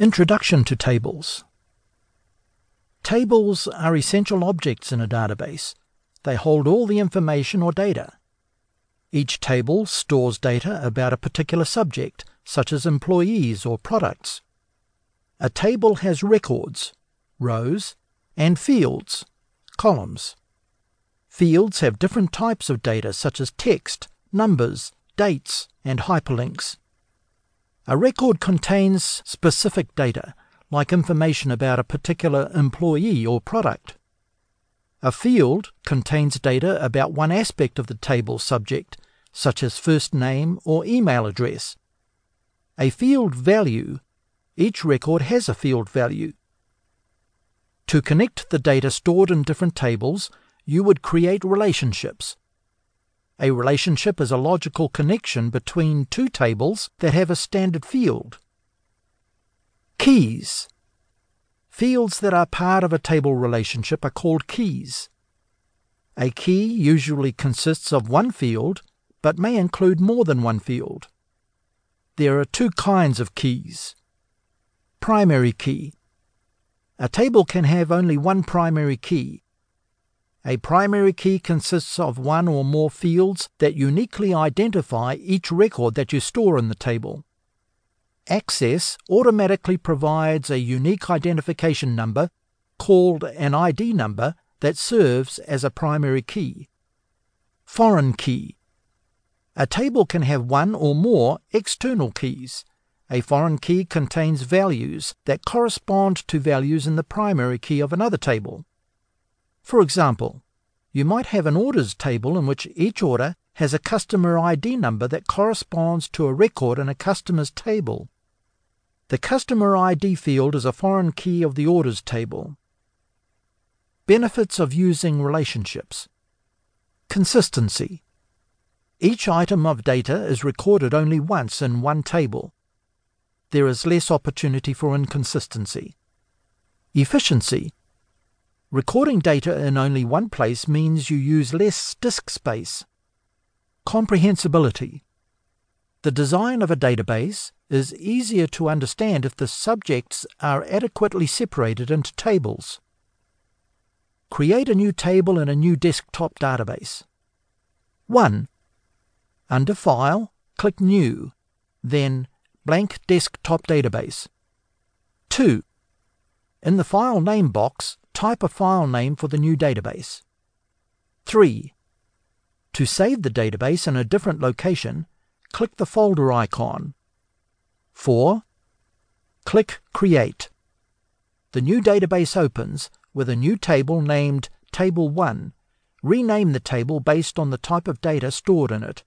Introduction to Tables Tables are essential objects in a database. They hold all the information or data. Each table stores data about a particular subject, such as employees or products. A table has records, rows, and fields, columns. Fields have different types of data, such as text, numbers, dates, and hyperlinks. A record contains specific data, like information about a particular employee or product. A field contains data about one aspect of the table subject, such as first name or email address. A field value, each record has a field value. To connect the data stored in different tables, you would create relationships. A relationship is a logical connection between two tables that have a standard field. Keys. Fields that are part of a table relationship are called keys. A key usually consists of one field, but may include more than one field. There are two kinds of keys. Primary key. A table can have only one primary key, a primary key consists of one or more fields that uniquely identify each record that you store in the table. Access automatically provides a unique identification number called an ID number that serves as a primary key. Foreign key. A table can have one or more external keys. A foreign key contains values that correspond to values in the primary key of another table. For example, you might have an orders table in which each order has a customer ID number that corresponds to a record in a customer's table. The customer ID field is a foreign key of the orders table. Benefits of using relationships. Consistency. Each item of data is recorded only once in one table. There is less opportunity for inconsistency. Efficiency. Recording data in only one place means you use less disk space. Comprehensibility. The design of a database is easier to understand if the subjects are adequately separated into tables. Create a new table in a new desktop database. 1. Under File, click New, then Blank Desktop Database. 2. In the File Name box, type a file name for the new database. 3. To save the database in a different location, click the folder icon. 4. Click Create. The new database opens with a new table named Table 1. Rename the table based on the type of data stored in it.